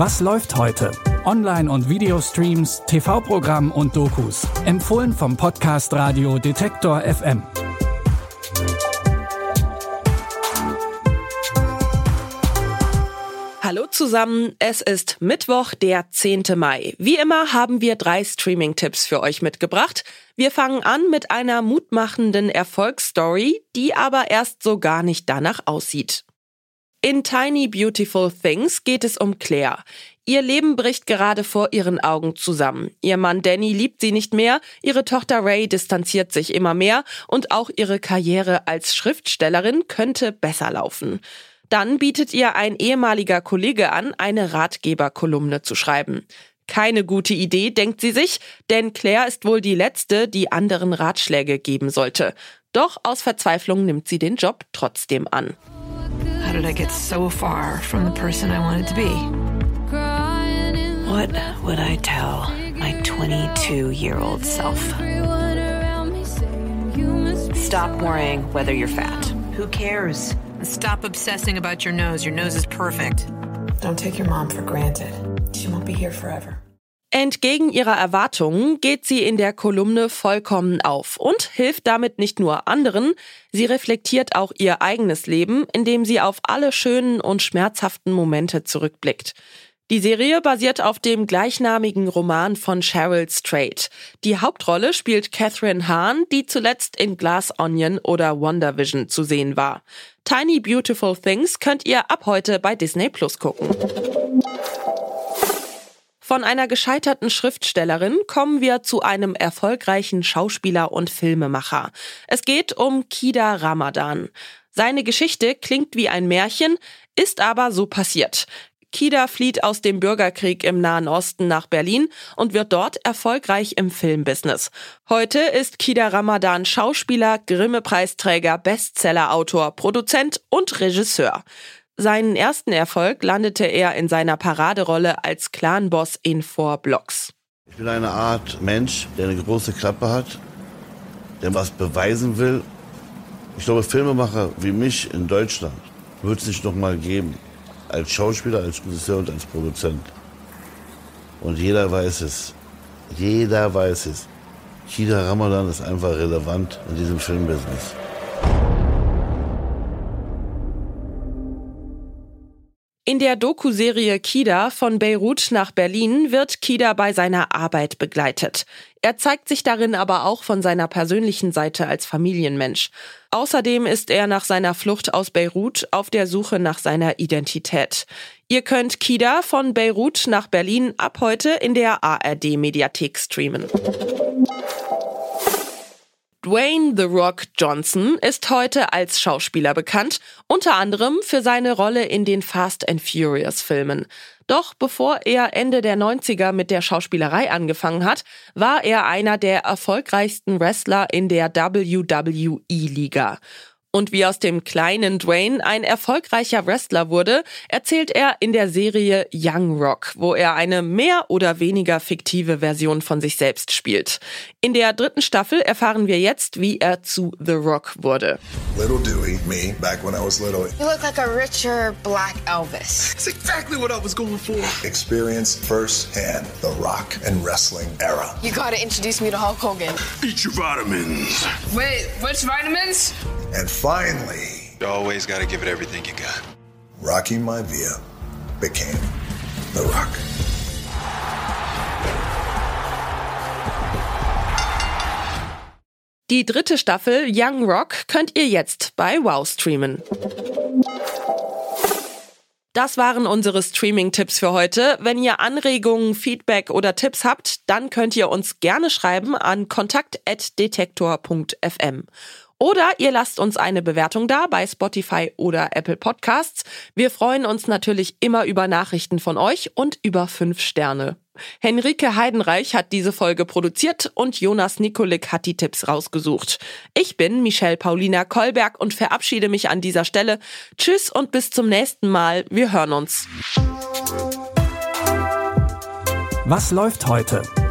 Was läuft heute? Online- und Videostreams, TV-Programm und Dokus. Empfohlen vom Podcast Radio Detektor FM. Hallo zusammen, es ist Mittwoch, der 10. Mai. Wie immer haben wir drei Streaming-Tipps für euch mitgebracht. Wir fangen an mit einer mutmachenden Erfolgsstory, die aber erst so gar nicht danach aussieht. In Tiny Beautiful Things geht es um Claire. Ihr Leben bricht gerade vor ihren Augen zusammen. Ihr Mann Danny liebt sie nicht mehr, ihre Tochter Ray distanziert sich immer mehr und auch ihre Karriere als Schriftstellerin könnte besser laufen. Dann bietet ihr ein ehemaliger Kollege an, eine Ratgeberkolumne zu schreiben. Keine gute Idee, denkt sie sich, denn Claire ist wohl die Letzte, die anderen Ratschläge geben sollte. Doch aus Verzweiflung nimmt sie den Job trotzdem an. Did I get so far from the person I wanted to be? What would I tell my 22 year old self? Stop worrying whether you're fat. Who cares? Stop obsessing about your nose. Your nose is perfect. Don't take your mom for granted. She won't be here forever. Entgegen ihrer Erwartungen geht sie in der Kolumne vollkommen auf und hilft damit nicht nur anderen, sie reflektiert auch ihr eigenes Leben, indem sie auf alle schönen und schmerzhaften Momente zurückblickt. Die Serie basiert auf dem gleichnamigen Roman von Cheryl Strait. Die Hauptrolle spielt Catherine Hahn, die zuletzt in Glass Onion oder WandaVision zu sehen war. Tiny Beautiful Things könnt ihr ab heute bei Disney Plus gucken. Von einer gescheiterten Schriftstellerin kommen wir zu einem erfolgreichen Schauspieler und Filmemacher. Es geht um Kida Ramadan. Seine Geschichte klingt wie ein Märchen, ist aber so passiert. Kida flieht aus dem Bürgerkrieg im Nahen Osten nach Berlin und wird dort erfolgreich im Filmbusiness. Heute ist Kida Ramadan Schauspieler, Grimme-Preisträger, Bestsellerautor, Produzent und Regisseur. Seinen ersten Erfolg landete er in seiner Paraderolle als Clanboss in Four Blocks. Ich bin eine Art Mensch, der eine große Klappe hat, der was beweisen will. Ich glaube, Filmemacher wie mich in Deutschland wird es nicht noch mal geben als Schauspieler, als Regisseur und als Produzent. Und jeder weiß es. Jeder weiß es. Kida Ramadan ist einfach relevant in diesem Filmbusiness. In der Doku-Serie Kida von Beirut nach Berlin wird Kida bei seiner Arbeit begleitet. Er zeigt sich darin aber auch von seiner persönlichen Seite als Familienmensch. Außerdem ist er nach seiner Flucht aus Beirut auf der Suche nach seiner Identität. Ihr könnt Kida von Beirut nach Berlin ab heute in der ARD-Mediathek streamen. Dwayne The Rock Johnson ist heute als Schauspieler bekannt, unter anderem für seine Rolle in den Fast and Furious Filmen. Doch bevor er Ende der 90er mit der Schauspielerei angefangen hat, war er einer der erfolgreichsten Wrestler in der WWE-Liga. Und wie aus dem kleinen Dwayne ein erfolgreicher Wrestler wurde, erzählt er in der Serie Young Rock, wo er eine mehr oder weniger fiktive Version von sich selbst spielt. In der dritten Staffel erfahren wir jetzt, wie er zu The Rock wurde. Little Dewey, me, back when I was little. You look like a richer black Elvis. That's exactly what I was going for. Experience firsthand the rock and wrestling era. You gotta introduce me to Hulk Hogan. Eat your vitamins. Wait, which vitamins? And finally, You always got to give it everything you got. Rocky Maivia became The Rock. Die dritte Staffel Young Rock könnt ihr jetzt bei Wow streamen. Das waren unsere Streaming-Tipps für heute. Wenn ihr Anregungen, Feedback oder Tipps habt, dann könnt ihr uns gerne schreiben an kontakt.detektor.fm. Oder ihr lasst uns eine Bewertung da bei Spotify oder Apple Podcasts. Wir freuen uns natürlich immer über Nachrichten von euch und über fünf Sterne. Henrike Heidenreich hat diese Folge produziert und Jonas Nikolik hat die Tipps rausgesucht. Ich bin Michelle Paulina Kolberg und verabschiede mich an dieser Stelle. Tschüss und bis zum nächsten Mal. Wir hören uns. Was läuft heute?